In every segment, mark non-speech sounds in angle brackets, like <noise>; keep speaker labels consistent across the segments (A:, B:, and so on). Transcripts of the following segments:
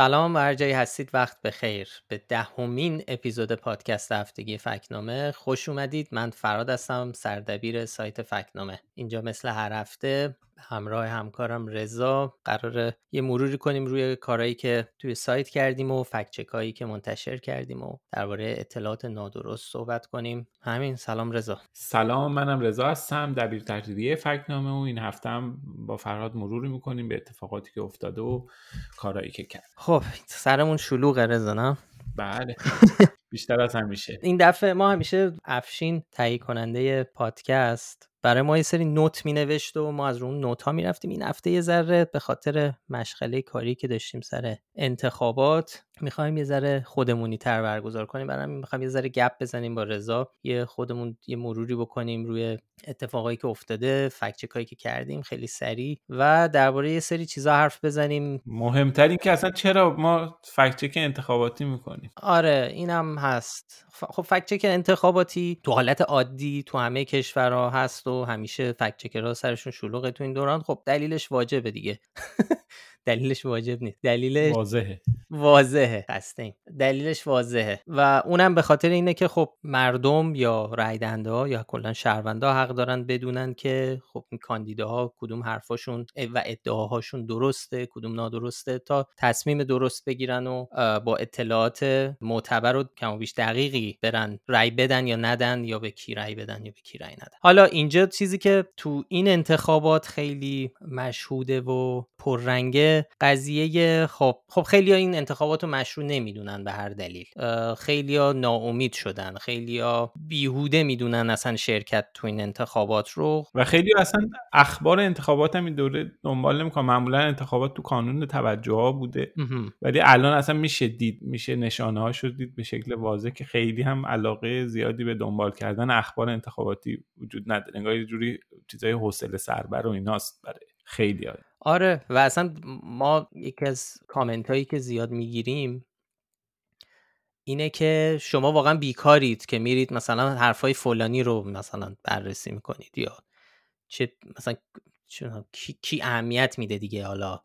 A: سلام هر جایی هستید وقت بخیر. به دهمین اپیزود پادکست هفتگی فکنامه خوش اومدید. من فراد هستم سردبیر سایت فکنامه. اینجا مثل هر هفته همراه همکارم رضا قراره یه مروری کنیم روی کارهایی که توی سایت کردیم و فکچک هایی که منتشر کردیم و درباره اطلاعات نادرست صحبت کنیم. همین. سلام رضا.
B: سلام. منم رضا هستم دبیر تحریریه فکنامه و این هفته هم با فرهاد مروری می‌کنیم به اتفاقاتی که افتاده و کارهایی که کرد
A: خب سرمون شلوغه رضا نه؟
B: بله. <laughs> بیشتر از همیشه.
A: این دفعه ما همیشه افشین تهیه کننده پادکست. برای ما یه سری نوت می نوشت و ما از رو اون نوت ها می رفتیم این هفته یه ذره به خاطر مشغله کاری که داشتیم سر انتخابات می‌خوایم یه ذره خودمونی تر برگزار کنیم. برای همین می‌خوایم یه ذره گپ بزنیم با رضا. یه خودمون یه مروری بکنیم روی اتفاقایی که افتاده فکچک هایی که کردیم خیلی سریع. و درباره یه سری چیزا حرف بزنیم.
B: مهمتر که اصلا چرا ما فکچک انتخاباتی می‌کنیم؟
A: آره اینم هست. خب فکچک انتخاباتی تو حالت عادی تو همه کشورها هست و همیشه فکچکرها سرشون شلوغه تو این دوران. خب دلیلش واجبه دیگه. <laughs> دلیلش واجب نیست. دلیلش
B: واضحه.
A: واضحه. هستیم دلیلش واضحه. و اونم به خاطر اینه که خب مردم یا رای ها یا کلا شهرونده حق دارن بدونن که خب این کاندیداها کدوم حرفاشون و ادعاهاشون درسته کدوم نادرسته تا تصمیم درست بگیرن و با اطلاعات معتبر و کم و بیش دقیقی برن رای بدن یا ندن یا به کی رای بدن یا به کی رای ندن. حالا اینجا چیزی که تو این انتخابات خیلی مشهوده و پررنگه قضیه خب خب خیلی ها این انتخابات رو مشروع نمی‌دونن به هر دلیل. خیلی ها ناامید شدن خیلی ها بیهوده می‌دونن اصلا شرکت تو این انتخابات رو.
B: و خیلی اصلا اخبار انتخابات هم این دوره دنبال نمی‌کنن. معمولا انتخابات تو کانون توجه ها بوده ولی الان اصلا میشه دید میشه نشانه ها شد دید به شکل واضح که خیلی هم علاقه زیادی به دنبال کردن اخبار انتخاباتی وجود نداره. انگار یه جوری چیزای حوصله سربر و ایناست برای خیلی ها.
A: آره و اصلا ما یکی از کامنت هایی که زیاد می‌گیریم اینه که شما واقعا بیکارید که میرید مثلا حرفای فلانی رو مثلا بررسی می‌کنید یا چه مثلا کی, کی اهمیت میده دیگه حالا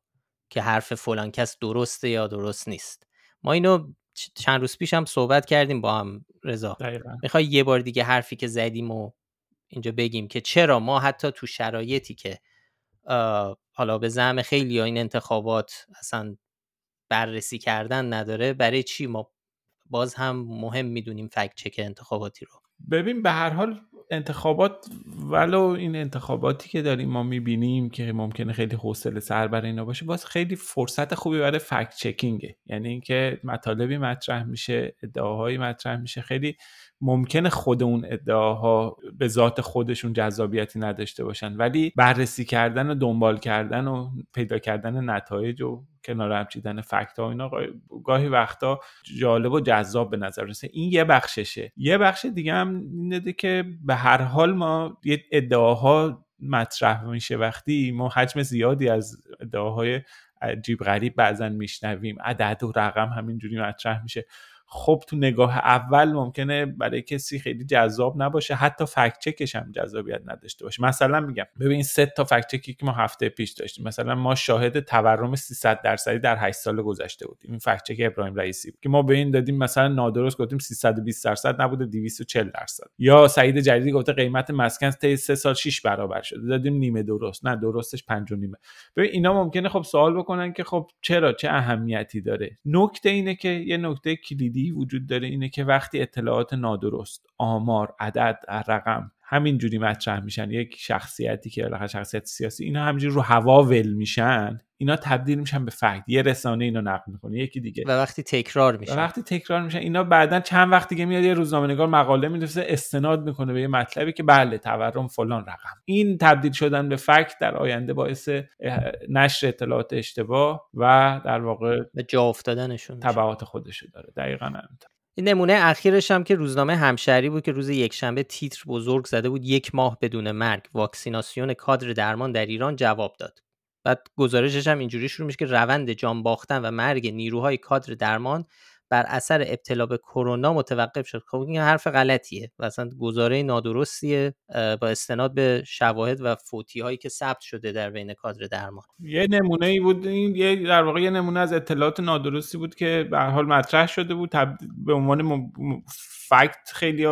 A: که حرف فلان کس درسته یا درست نیست. ما اینو چند روز پیش هم صحبت کردیم با هم رضا. می‌خوای یه بار دیگه حرفی که زدیم و اینجا بگیم که چرا ما حتی تو شرایطی که حالا به زعم خیلی این انتخابات اصلا بررسی کردن نداره برای چی؟ ما باز هم مهم می‌دونیم فکت چک انتخاباتی رو.
B: ببین به هر حال انتخابات ولو این انتخاباتی که داریم ما می‌بینیم که ممکنه خیلی حوصله سر برای اینا باشه باز خیلی فرصت خوبی برای فکت چکینگه. یعنی اینکه مطالبی مطرح میشه ادعاهایی مطرح میشه. خیلی ممکنه خود اون ادعاها به ذات خودشون جذابیتی نداشته باشن. ولی بررسی کردن و دنبال کردن و پیدا کردن نتایج و کنار هم چیدن فکت ها اینا گاهی وقتا جالب و جذاب به نظر رسه. این یه بخششه. یه بخش دیگه هم اینه که به هر حال ما یه ادعاها مطرح میشه وقتی ما حجم زیادی از ادعاهای عجیب غریب بعضا میشنویم. عدد و رقم همینجوری مطرح میشه. خب تو نگاه اول ممکنه برای کسی خیلی جذاب نباشه حتی فکت چکش هم جذابیت نداشته باشه. مثلا میگم ببین سه تا فکت چکی که ما هفته پیش داشتیم. مثلا ما شاهد تورم 300 درصدی در 8 سال گذشته بودیم. این فکت چک ابراهیم رئیسی که ما به این دادیم مثلا نادرست گفتیم 320 درصد نبوده 240 درصد. یا سعید جدیدی گفته قیمت مسکن طی 3 سال 6 برابر شده دادیم نیمه درست نه درستش 5 و نیمه. ببین اینا ممکنه خب سوال بکنن که خب چرا چه اهمیتی داره. نکته اینه که یه نکته کلیدی وجود داره اینه که وقتی اطلاعات نادرست آمار عدد رقم همینجوری مطرح میشن یک شخصیتی که بالاخره شخصیت سیاسی اینا همینجوری رو هوا ول میشن اینا تبدیل میشن به فکت. یه رسانه اینو نقل می‌کنه یکی دیگه.
A: و وقتی تکرار میشن.
B: و وقتی تکرار میشن اینا بعدا چند وقت دیگه میاد یه روزنامه نگار مقاله میدوسه استناد می‌کنه به یه مطلبی که بله تورم فلان رقم. این تبدیل شدن به فکت در آینده باعث نشر اطلاعات اشتباه و در واقع
A: به جا افتادنشون
B: تبعات خودشو داره. دقیقا همینطور.
A: این نمونه اخیرش هم که روزنامه همشهری بود که روز یکشنبه تیتر بزرگ زده بود یک ماه بدون مرگ. واکسیناسیون کادر درمان در ایران جواب داد. بعد گزارشش هم اینجوری شروع میشه که روند جان باختن و مرگ نیروهای کادر درمان بر اثر ابتلا به کرونا متوقف شد. خب این حرف غلطیه و اصلا گزاره نادرستیه با استناد به شواهد و فوتی هایی که ثبت شده در بین کادر درمان.
B: یه نمونه ای بود این یه در واقع یه نمونه از اطلاعات نادرستی بود که به حال مطرح شده بود. به عنوان فکت خیلی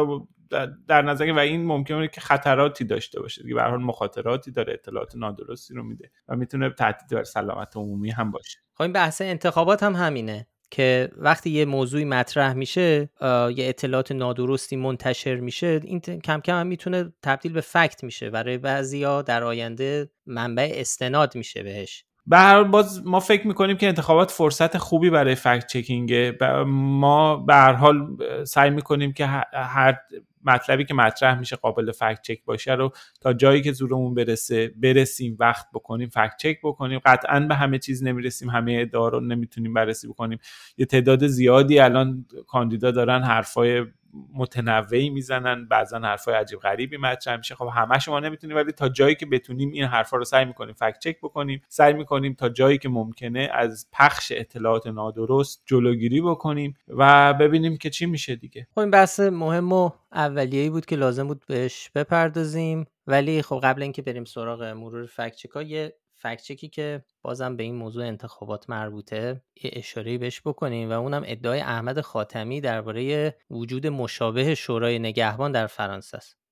B: در نظر و این ممکنه که خطراتی داشته باشه. دیگه به حال مخاطراتی داره اطلاعات نادرستی رو میده و می‌تونه تهدید بر سلامت عمومی هم باشه.
A: خب این بحث انتخابات هم همینه که وقتی یه موضوعی مطرح میشه یه اطلاعات نادرستی منتشر میشه این کم کم هم می‌تونه تبدیل به فکت میشه. برای بعضیا در آینده منبع استناد میشه بهش.
B: به هر باز ما فکر می‌کنیم که انتخابات فرصت خوبی برای فکت چکینگه. ما به هر حال سعی می‌کنیم که هر مطلبی که مطرح میشه قابل فکت چک باشه رو تا جایی که زورمون برسه برسیم وقت بکنیم فکت چک بکنیم. قطعا به همه چیز نمی‌رسیم همه ادعا رو نمی‌تونیم بررسی بکنیم. یه تعداد زیادی الان کاندیدا دارن حرفای متنوعی می‌زنن بعضا حرفای عجیب غریبی مطرح میشه. خب همه شما نمی‌تونیم ولی تا جایی که بتونیم این حرفا رو سعی می‌کنیم فکت چک بکنیم سعی می‌کنیم تا جایی که ممکنه از پخش اطلاعات نادرست جلوگیری بکنیم و ببینیم که چی میشه دیگه.
A: خب این بحث مهم و اولیه‌ای بود که لازم بود بهش بپردازیم. ولی خب قبل اینکه بریم سراغ مرور فکت یه فکچکی که بازم به این موضوع انتخابات مربوطه یه اشاره بهش بکنیم و اونم ادعای احمد خاتمی درباره وجود مشابه شورای نگهبان در فرانسه است.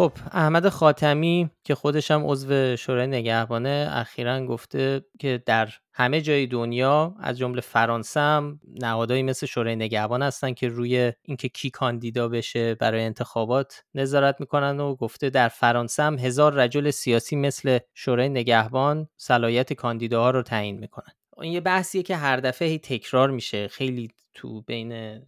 A: خب احمد خاتمی که خودش هم عضو شورای نگهبانه اخیرا گفته که در همه جای دنیا از جمله فرانسه هم نهادهایی مثل شورای نگهبان هستن که روی اینکه کی کاندیدا بشه برای انتخابات نظارت می‌کنن و گفته در فرانسه هم هزار رجل سیاسی مثل شورای نگهبان صلاحیت کاندیداها رو تعیین می‌کنن. این یه بحثیه که هر دفعه هی تکرار میشه خیلی تو بین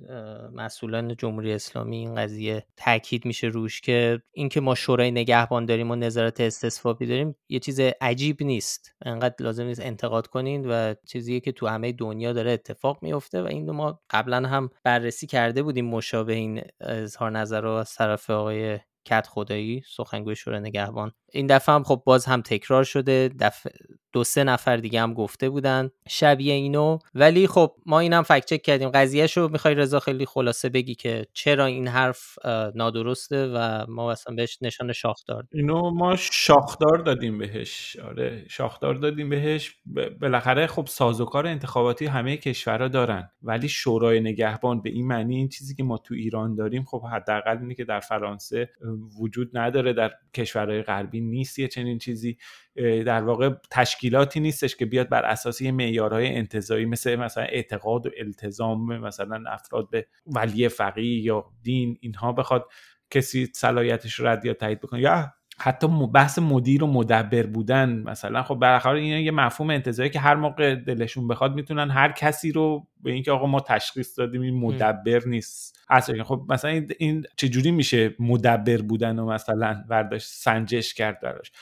A: مسئولان جمهوری اسلامی این قضیه تاکید میشه روش که اینکه ما شورای نگهبان داریم و نظارت استصوابی داریم یه چیز عجیب نیست. انقدر لازم نیست انتقاد کنین و چیزیه که تو همه دنیا داره اتفاق میفته و این ما قبلا هم بررسی کرده بودیم مشابه این اظهار نظر رو از طرف آقای کت خدایی سخنگوی شورای نگهبان. این دفعه هم خب باز هم تکرار شده دفعه دو سه نفر دیگه هم گفته بودن. شبیه اینو. ولی خب ما اینم فکت چک کردیم. قضیهش رو می‌خوای رضا خیلی خلاصه بگی که چرا این حرف نادرسته و ما اصلا بهش نشان شاخدار
B: اینو ما شاخدار دادیم بهش. آره شاخدار دادیم بهش. بالاخره خب سازوکار انتخاباتی همه کشورها دارن. ولی شورای نگهبان به این معنی این چیزی که ما تو ایران داریم خب حداقل اینه که در فرانسه وجود نداره. در کشورهای غربی نیست یه چنین چیزی. در واقع تشکیلاتی نیستش که بیاد بر اساس یه معیارهای انتظایی مثل مثلا اعتقاد و التزام مثلا افراد به ولی فقیه یا دین اینها بخواد کسی صلاحیتش رد یا تایید بکنه. یا حتی بحث مدیر و مدبر بودن مثلا. خب بالاخره این یه مفهوم انتظاری که هر موقع دلشون بخواد می‌تونن هر کسی رو به اینکه آقا ما تشخیص دادیم این مدبر نیست. اصلا خب مثلا این چجوری میشه مدبر بودن و مثلا برداشت سنجش کرد براش؟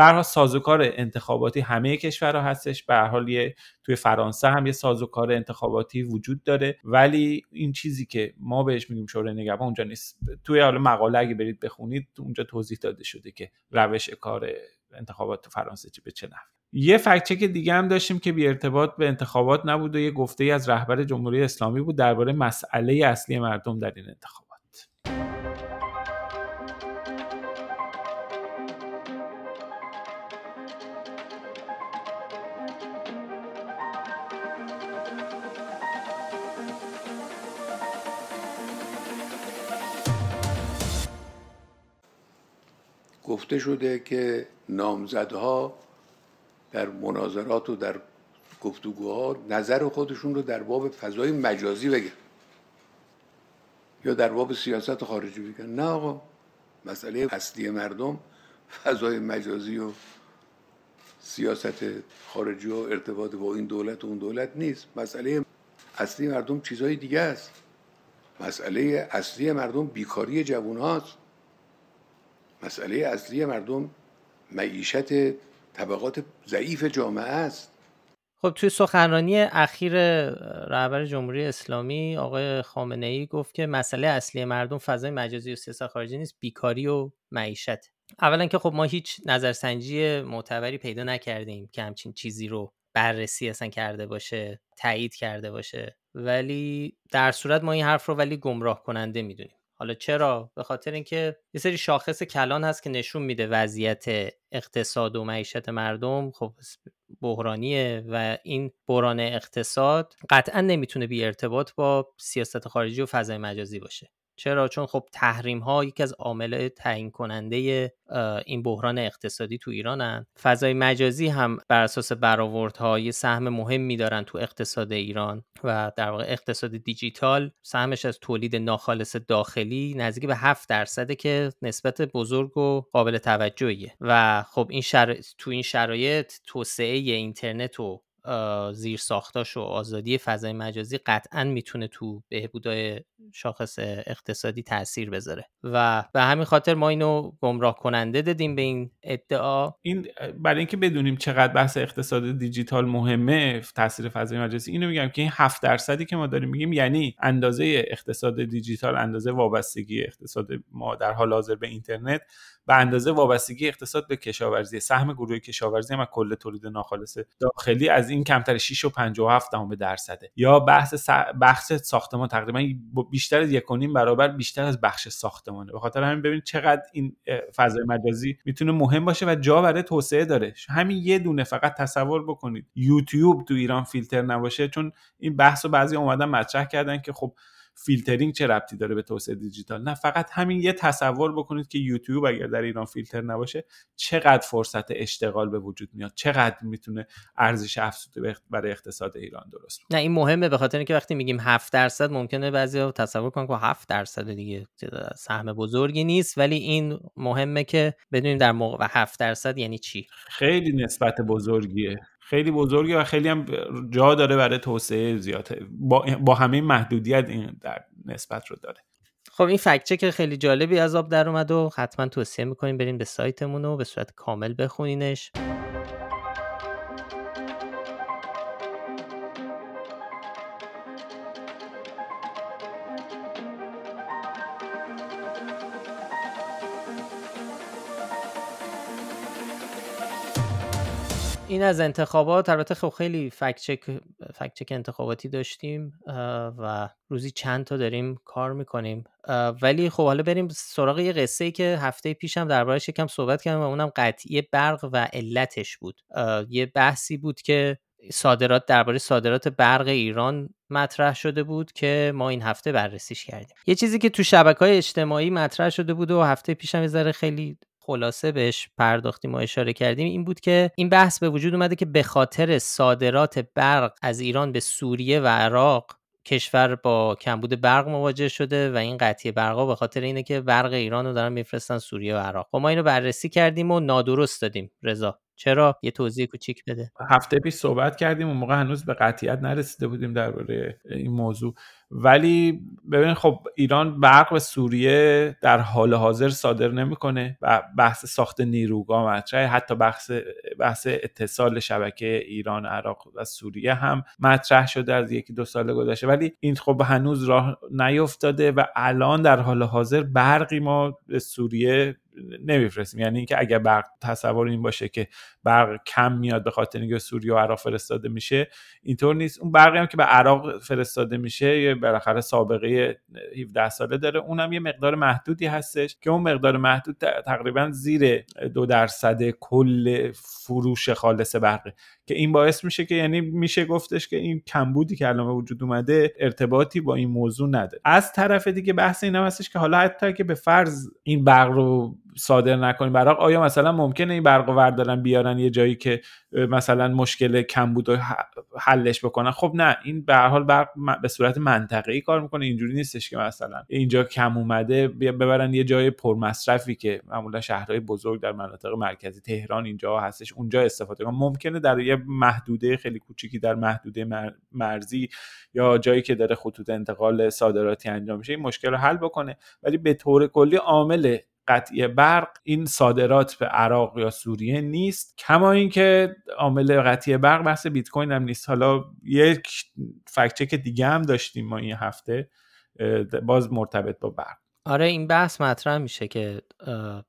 B: به سازوکار انتخاباتی همه کشورها هستش. به حال توی فرانسه هم یه سازوکار انتخاباتی وجود داره. ولی این چیزی که ما بهش میگیم شورای نگهبان اونجا نیست. توی حال مقاله اگه برید بخونید اونجا توضیح داده شده که روش کار انتخابات تو فرانسه چه به چه یه فکچک دیگه هم داشتیم که بی ارتباط به انتخابات نبود و یه گفته ای از رهبر جمهوری اسلامی بود درباره مسئله اصلی مردم در این انتخابات.
C: گفته شده که نامزدها در مناظرات و در گفتگوها نظر خودشون رو در باب فضای مجازی بگن. یا در باب سیاست خارجی بگن. نه آقا مسئله اصلی مردم فضای مجازی و سیاست خارجی و ارتباط با این دولت و اون دولت نیست. مسئله اصلی مردم چیزهای دیگه است. مسئله اصلی مردم بیکاری جوان هاست مسئله اصلی مردم معیشت طبقات ضعیف جامعه است.
A: خب توی سخنرانی اخیر رهبر جمهوری اسلامی آقای خامنه ای گفت که مسئله اصلی مردم فضای مجازی و سیاست خارجی نیست بیکاری و معیشت. اولا که خب ما هیچ نظرسنجی معتبری پیدا نکردیم که همچین چیزی رو بررسی اصلا کرده باشه تایید کرده باشه. ولی در صورت ما این حرف رو ولی گمراه کننده می‌دونیم. حالا چرا؟ به خاطر اینکه یه سری شاخص کلان هست که نشون میده وضعیت اقتصاد و معیشت مردم. خب بحرانیه و این بحران اقتصاد قطعا نمی‌تونه بی ارتباط با سیاست خارجی و فضای مجازی باشه. چرا؟ چون خب تحریم ها یکی از عامل تعیین کننده این بحران اقتصادی تو ایرانن. فضای مجازی هم بر اساس برآوردها یه سهم مهمی دارن تو اقتصاد ایران و در واقع اقتصاد دیجیتال سهمش از تولید ناخالص داخلی نزدیک به 7 درصده که نسبت بزرگ و قابل توجهیه. و خب این تو این شرایط توسعه اینترنت و زیر ساختاش و آزادی فضای مجازی قطعا می‌تونه تو بهبودای شاخص اقتصادی تاثیر بذاره. و به همین خاطر ما اینو گمراه کننده دادیم به این ادعا.
B: این برای اینکه بدونیم چقدر بحث اقتصاد دیجیتال مهمه تاثیر فضای مجازی اینو میگم که این 7 درصدی که ما داریم میگیم یعنی اندازه اقتصاد دیجیتال اندازه وابستگی اقتصاد ما در حال حاضر به اینترنت به اندازه وابستگی اقتصاد به کشاورزی سهم گروه کشاورزی هم از کل تولید ناخالص داخلی از این کمتر 6 و 57 دهم درصده. یا بحث بخش ساختمان تقریبا بیشتر از 1.5 برابر بیشتر از بخش ساختمانه. به همین ببین چقدر این فضای مجازی می‌تونه مهم باشه و جا برای توسعه داره. همین یه دونه فقط تصور بکنید. یوتیوب تو ایران فیلتر نباشه چون این بحث رو بعضی اومدن مطرح کردن که خب فیلترینگ چه ربطی داره به توسعه دیجیتال؟ نه فقط همین یه تصور بکنید که یوتیوب اگر در ایران فیلتر نباشه چقدر فرصت اشتغال به وجود میاد؟ چقدر می‌تونه ارزش افزوده برای اقتصاد ایران درست
A: نه این مهمه به خاطر اینکه وقتی میگیم 7 درصد ممکنه بعضیا تصور کنن که 7 درصد دیگه سهم بزرگی نیست ولی این مهمه که بدونیم در موقع 7 درصد یعنی چی؟
B: خیلی نسبت بزرگیه. خیلی بزرگه و خیلی هم جا داره برای توسعه زیاده با, با همه محدودیت این در نسبت رو داره.
A: خب این فکت که خیلی جالبی از آب در اومد و حتما توصیه می‌کنیم بریم به سایتمون و به صورت کامل بخونینش. این از انتخابات البته خب خیلی فکچک فکچک انتخاباتی داشتیم و روزی چند تا داریم کار می‌کنیم. ولی خب حالا بریم سراغ یه قصه ای که هفته پیشم دربارش یکم صحبت کردم و اونم قطعی برق و علتش بود. یه بحثی بود که صادرات درباره صادرات برق ایران مطرح شده بود که ما این هفته بررسیش کردیم. یه چیزی که تو شبکه های اجتماعی مطرح شده بود و هفته پیشم یه ذره خیلی خلاصه بهش پرداختیم و اشاره کردیم این بود که این بحث به وجود اومده که به خاطر صادرات برق از ایران به سوریه و عراق کشور با کمبود برق مواجه شده و این قطعی برقا به خاطر اینه که برق ایران رو دارن میفرستن سوریه و عراق. و خب ما اینو بررسی کردیم و نادرست دادیم رضا. چرا؟ یه توضیح کوچیک بده.
B: هفته پیش صحبت کردیم اون موقع هنوز به قطعیت نرسیده بودیم درباره این موضوع. ولی ببین خب ایران برق به سوریه در حال حاضر صادر نمی‌کنه و بحث ساخت نیروگاه مطرحه. حتی بحث بحث اتصال شبکه ایران عراق و سوریه هم مطرح شده از یکی دو سال گذشته. ولی این خب هنوز راه نیفتاده و الان در حال حاضر برقی ما به سوریه نمیفرستیم. یعنی اینکه اگر برق تصور این باشه که برق کم میاد به خاطر اینکه سوریه و عراق فرستاده میشه اینطور نیست. اون برقی هم که به عراق فرستاده میشه یه بالاخره سابقه 17 ساله داره. اونم یه مقدار محدودی هستش که اون مقدار محدود تقریبا زیر دو درصد کل فروش خالص برقه که این باعث میشه که یعنی میشه گفتش که این کمبودی که الان وجود اومده ارتباطی با این موضوع نداره. از طرف دیگه بحث این هم هستش که حالا حتی که به فرض این برق رو صادر نکنیم. برق آیا مثلا ممکنه این برق وردارن بیارن یه جایی که مثلا مشکل کمبود رو حلش بکنن؟ خب نه این به هر حال برق به صورت منطقه‌ای کار می‌کنه. اینجوری نیستش که مثلا اینجا کم اومده ببرن یه جای پرمصرفی که معمولا شهرهای بزرگ در مناطق مرکزی تهران اینجا هستش اونجا استفاده کنن. ممکنه در یه محدوده خیلی کوچیکی در محدوده مرزی یا جایی که داره خطوط انتقال صادراتی انجام میشه این مشکل رو حل بکنه. ولی به طور کلی عامل قطعی برق این صادرات به عراق یا سوریه نیست کما اینکه عامل قطعی برق بحث بیت کوین هم نیست. حالا یک fact-check دیگه هم داشتیم ما این هفته باز مرتبط با برق.
A: آره این بحث مطرح میشه که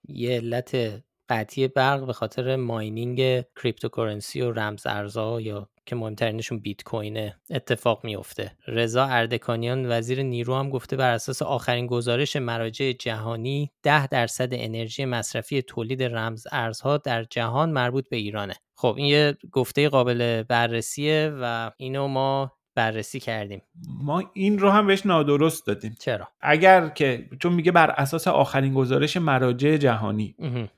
A: یه علت قطعی برق به خاطر mining cryptocurrency و رمز ارزها یا که مهمترینشون بیت کوینه اتفاق میفته رضا اردکانیان وزیر نیرو هم گفته بر اساس آخرین گزارش مراجع جهانی 10 درصد انرژی مصرفی تولید رمز ارزها در جهان مربوط به ایرانه. خب این یه گفته قابل بررسیه و اینو ما بررسی کردیم.
B: ما این رو هم بهش نادرست دادیم.
A: چرا؟
B: اگر که چون میگه بر اساس آخرین گزارش مراجع جهانی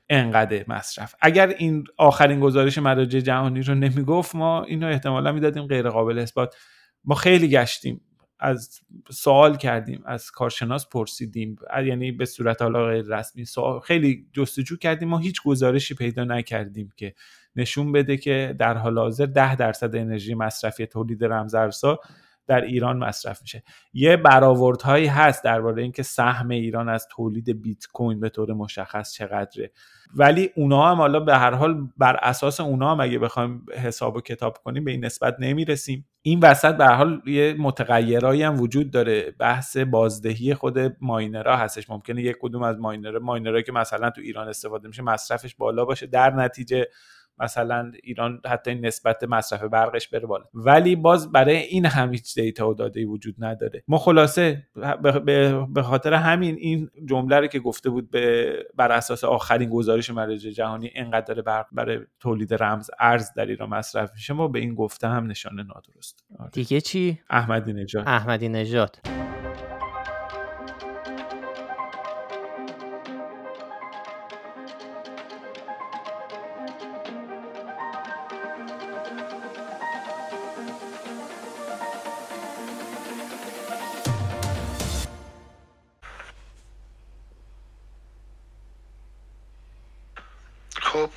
B: انقدر مصرف. اگر این آخرین گزارش مراجع جهانی رو نمی‌گفت ما اینو احتمالا می‌دادیم غیر قابل اثبات. ما خیلی گشتیم. از سوال کردیم از کارشناس پرسیدیم یعنی به صورت حالا غیر رسمی سوال خیلی جستجو کردیم. ما هیچ گزارشی پیدا نکردیم که نشون بده که در حال حاضر 10 درصد انرژی مصرفی تولید رمزارزها در ایران مصرف میشه. یه برآوردهایی هست درباره اینکه سهم ایران از تولید بیت کوین به طور مشخص چقدره. ولی اونا هم حالا به هر حال بر اساس اونا هم اگه بخوایم حساب و کتاب کنیم به این نسبت نمی‌رسیم. این وسط به هر حال یه متغیرایی هم وجود داره. بحث بازدهی خود ماینرها هستش. ممکنه یک کدوم از ماینرها ماینرهایی که مثلا تو ایران استفاده میشه مصرفش بالا باشه. در نتیجه مثلا ایران حتی این نسبت مصرف برقش بره بالا. ولی باز برای این هم هیچ دیتا و داده وجود نداره. ما خلاصه به خاطر همین این جمله رو که گفته بود به بر اساس آخرین گزارش مراجع جهانی اینقدر برق برای تولید رمز ارز در ایران مصرف میشه. ما به این گفته هم نشانه نادرست.
A: آره. دیگه چی؟
B: احمدی نژاد.
A: احمدی نژاد.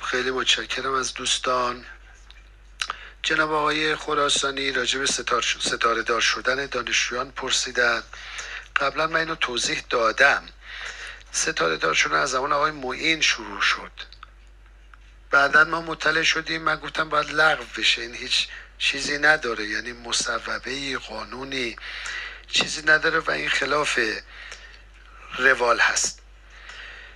D: خیلی متشکرم از دوستان. جناب آقای خراسانی راجع به ستار ستاره دار شدن دانشجویان پرسیدن. قبلا من اینو توضیح دادم. ستاره دار شدن از زمان آقای معین شروع شد. بعدا ما مطلع شدیم من گفتم باید لغو بشه. این هیچ چیزی نداره یعنی مصوبه قانونی چیزی نداره و این خلاف روال هست.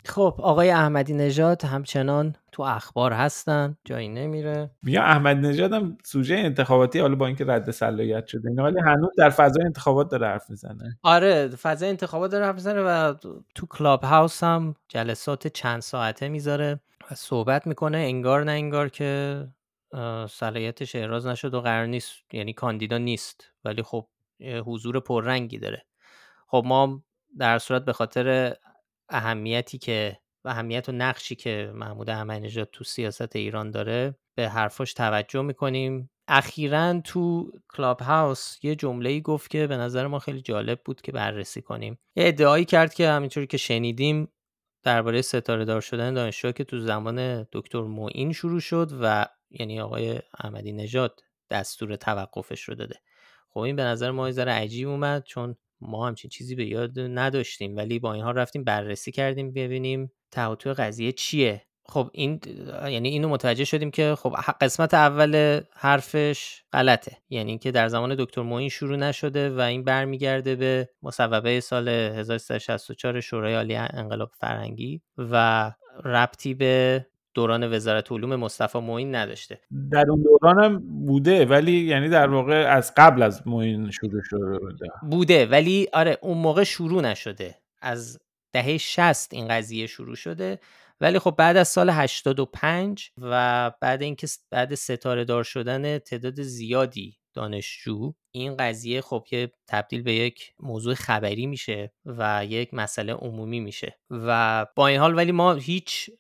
A: خب آقای احمدی نژاد همچنان تو اخبار هستن جایی نمیره.
B: میگه احمد نژاد هم سوژه انتخاباتی حالا با اینکه رد صلاحیت شده اینا ولی هنوز در فضای انتخابات داره حرف می‌زنه.
A: آره فضای انتخابات داره حرف می‌زنه و تو کلاب هاوس هم جلسات چند ساعته می‌ذاره و صحبت می‌کنه انگار نه انگار که صلاحیتش اعراض نشد و قرار نیست یعنی کاندیدا نیست. ولی خب حضور پررنگی داره. خب ما در صورت به خاطر اهمیتی که و اهمیت و نقشی که محمود احمدی تو سیاست ایران داره به حرفاش توجه می‌کنیم. اخیرا تو کلاب هاوس یه جمله ای گفت که به نظر ما خیلی جالب بود که بررسی کنیم. یه ادعایی کرد که همینطوری که شنیدیم درباره ستاره دار شدن دانشجو که تو زمان دکتر معین شروع شد و یعنی آقای احمدی نژاد دستور توقفش رو داده. خب این به نظر ما ذره عجیب اومد چون ما همچین چیزی به یاد نداشتیم ولی با اینها رفتیم بررسی کردیم ببینیم تهوتو قضیه چیه. خب این یعنی اینو متوجه شدیم که خب قسمت اول حرفش غلطه. یعنی اینکه در زمان دکتر موین شروع نشده و این برمیگرده به مصوبه سال 1364 شورای عالی انقلاب فرهنگی و ربطی به دوران وزارت علوم مصطفی معین نداشته.
B: در اون دوران هم بوده ولی یعنی در واقع از قبل از معین شروع شده
A: بوده. ولی آره اون موقع شروع نشده. از دهه 60 این قضیه شروع شده. ولی خب بعد از سال 85 و بعد اینکه بعد ستاره دار شدن تعداد زیادی دانشجو این قضیه خب که تبدیل به یک موضوع خبری میشه و یک مسئله عمومی میشه و با این حال ولی ما هیچ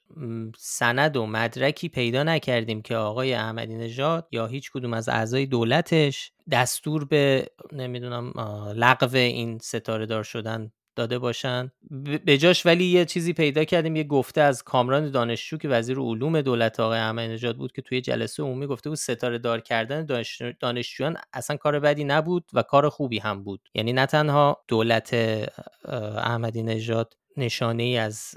A: سند و مدرکی پیدا نکردیم که آقای احمدی نژاد یا هیچ کدوم از اعضای دولتش دستور به نمی‌دونم لغو این ستاره دار شدن داده باشن. به جاش ولی یه چیزی پیدا کردیم یه گفته از کامران دانشجو که وزیر علوم دولت آقای احمدی بود که توی جلسه عمومی گفته بود ستاره دار کردن دانشجویان اصلا کار بدی نبود و کار خوبی هم بود. یعنی نه تنها دولت احمدی نژاد نشانه ای از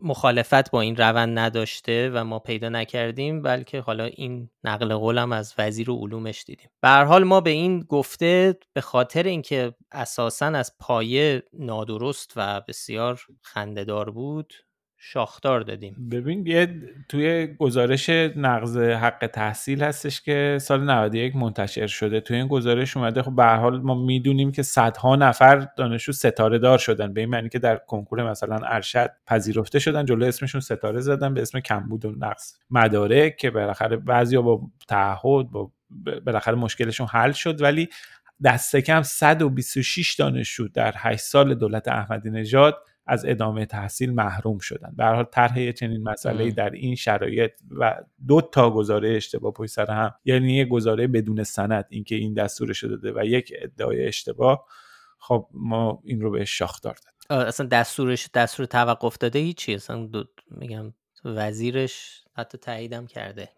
A: مخالفت با این روند نداشته و ما پیدا نکردیم بلکه حالا این نقل قولم از وزیر علومش دیدیم. به حال ما به این گفته به خاطر اینکه اساسا از پایه نادرست و بسیار خندهدار بود شاخدار دادیم.
B: ببین یه توی گزارش نقض حق تحصیل هستش که سال 91 منتشر شده. توی این گزارش اومده خب به حال ما می‌دونیم که صدها نفر دانشجو ستاره دار شدن. به این معنی که در کنکور مثلا ارشد پذیرفته شدن جلو اسمشون ستاره زدن به اسم کمبود و نقص مدارک که بالاخره بعضیا با تعهد با بالاخره مشکلشون حل شد. ولی دست کم 126 دانشجو در 8 سال دولت احمدی نژاد از ادامه تحصیل محروم شدن. به حال طرح چنین مسئله در این شرایط و دو تا گزاره اشتباه پشت سر هم یعنی یک گزاره بدون سند اینکه این دستورش داده و یک ادعای اشتباه خب ما این رو به شاخ داد
A: اصلا دستورش دستور توقف داده هیچی؟ اصلا میگم وزیرش حتی تاییدم کرده.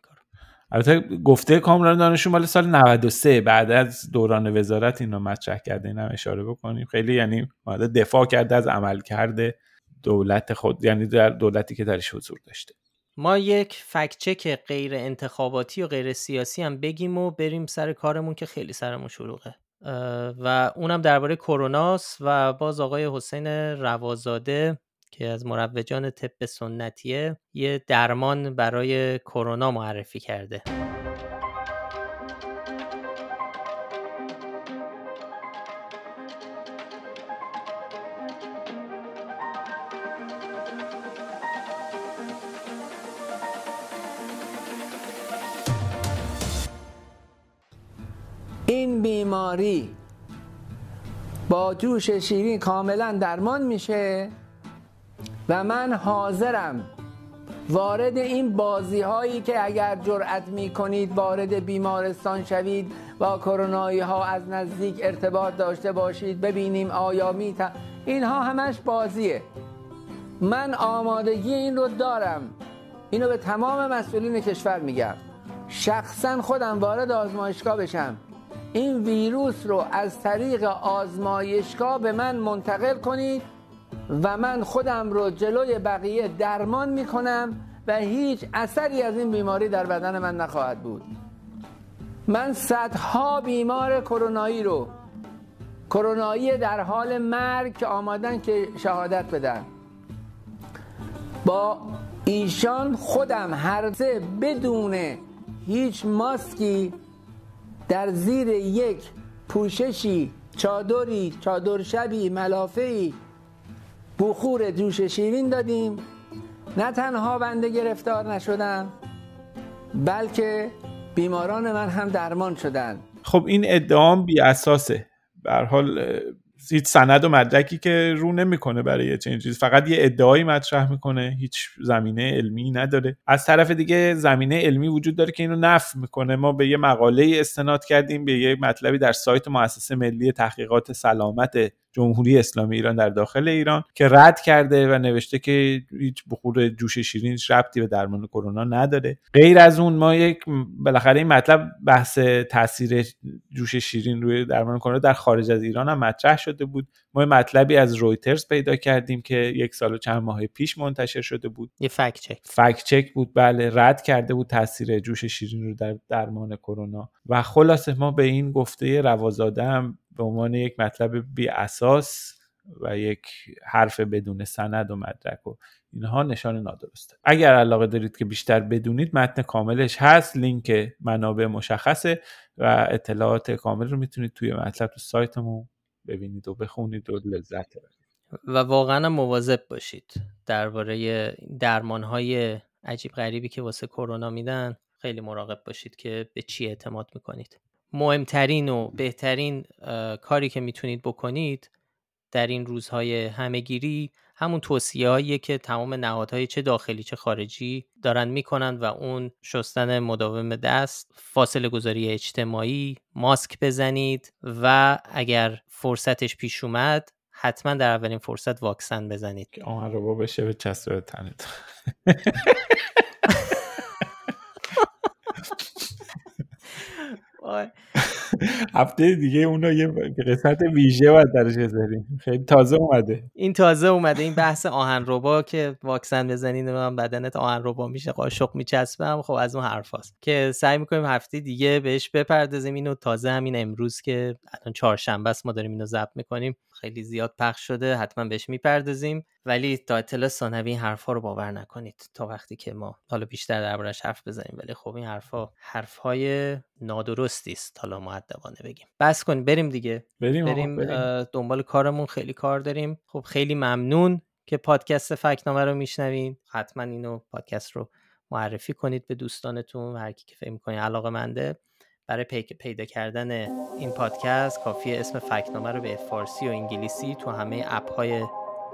B: البته گفته کامران دانشجو مال سال 93 بعد از دوران وزارت اینو مطرح کرده اینم اشاره بکنیم. خیلی یعنی دفاع کرده از عمل کرده دولت خود یعنی در دولتی که درش حضور داشته.
A: ما یک فکچک غیر انتخاباتی و غیر سیاسی هم بگیم و بریم سر کارمون که خیلی سرمون شلوغه. و اونم درباره کروناست و باز آقای حسین روازاده که از مروجان طب سنتیه یه درمان برای کرونا معرفی کرده.
E: این بیماری با جوش شیرین کاملا درمان میشه؟ و من حاضرم وارد این بازی هایی که اگر جرأت می کنید وارد بیمارستان شوید با کرونایی ها از نزدیک ارتباط داشته باشید. ببینیم آیا می اینها همش بازیه. من آمادگی این رو دارم. اینو به تمام مسئولین کشور میگم. شخصا خودم وارد آزمایشگاه بشم. این ویروس رو از طریق آزمایشگاه به من منتقل کنید. و من خودم رو جلوی بقیه درمان می‌کنم و هیچ اثری از این بیماری در بدن من نخواهد بود. من صدها بیمار کرونایی رو کرونایی در حال مرگ که آمادن که شهادت بدن. با ایشان خودم هر سه بدون هیچ ماسکی در زیر یک پوششی چادری چادر شبی ملافهی بخور جوش شیرین دادیم. نه تنها بنده گرفتار نشدم بلکه بیماران من هم درمان شدن.
B: خب این ادعام بی اساسه. به حال هیچ سند و مدرکی که رو نمی‌کنه برای چنین چیز فقط یه ادعایی مطرح می‌کنه. هیچ زمینه علمی نداره. از طرف دیگه زمینه علمی وجود داره که اینو نف می‌کنه. ما به یه مقاله استناد کردیم به یه مطلبی در سایت مؤسسه ملی تحقیقات سلامت جمهوری اسلامی ایران در داخل ایران که رد کرده و نوشته که هیچ بخور جوش شیرین ربطی به درمان کرونا نداره. غیر از اون ما یک بالاخره این مطلب بحث تاثیر جوش شیرین روی درمان کرونا در خارج از ایران هم مطرح شده بود. ما مطلبی از رویترز پیدا کردیم که یک سال و چند ماه پیش منتشر شده بود.
A: یه فکت چک.
B: فکت چک بود بله رد کرده بود تاثیر جوش شیرین رو در درمان کرونا. و خلاصه ما به این گفته روازاده هم به یک مطلب بی اساس و یک حرف بدون سند و مدرک و اینها نشان نادرسته. اگر علاقه دارید که بیشتر بدونید متن کاملش هست لینک منابع مشخصه و اطلاعات کامل رو می‌تونید توی مطلب تو سایتمون ببینید و بخونید و لذت ببرید.
A: و واقعا مواظب باشید. درباره درمان های عجیب غریبی که واسه کرونا میدن خیلی مراقب باشید که به چی اعتماد می‌کنید. مهمترین و بهترین کاری که می‌تونید بکنید در این روزهای همهگیری همون توصیه هاییه که تمام نهادهای چه داخلی چه خارجی دارن می‌کنن و اون شستن مداوم دست فاصله گذاری اجتماعی ماسک بزنید و اگر فرصتش پیش اومد حتما در اولین فرصت واکسن بزنید.
B: آن رو بشه به چسب <laughs> تنت <laughs> هفته دیگه اونو یه قسمت ویژه باید درش بذاریم. خیلی تازه اومده.
A: این تازه اومده. این بحث آهنربا که واکسن بزنین من بدنت آهنربا میشه. قاشق میچسبه خب از اون حرفاست که سعی می‌کنیم هفته دیگه بهش بپردازیم. اینو تازه همین امروز که الان چهارشنبه است. ما داریم اینو ضبط می‌کنیم. خیلی زیاد پخش شده. حتما بهش می‌پردازیم. ولی تا اطلاع ثانوی این حرفا رو باور نکنید تا وقتی که ما حالا بیشتر دربارش حرف بزنیم ولی خب این حرفا حرفهای نادرستی است. حالا مؤدبانه بگیم. بس کنیم بریم دیگه.
B: بریم,
A: بریم,
B: بریم.
A: دنبال کارمون. خیلی کار داریم. خب خیلی ممنون که پادکست فکنامه رو میشنوین. حتما اینو پادکست رو معرفی کنید به دوستانتون هر کی که فکر می‌کنید علاقه منده برای پیدا کردن این پادکست کافی اسم فکنامه رو به فارسی و انگلیسی تو همه اپ های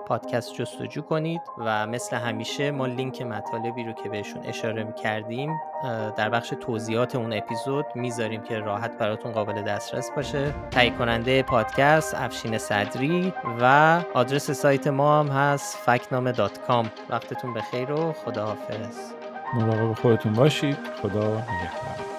A: پادکست جستجو کنید و مثل همیشه ما لینک مطالبی رو که بهشون اشاره کردیم در بخش توضیحات اون اپیزود می‌ذاریم که راحت براتون قابل دسترس باشه. تهیه کننده پادکست افشین صدری و آدرس سایت ما هم هست فکنامه وقتتون بخیر و خداحافظ.
B: مراقب خودتون باشید. خدا نگهدار.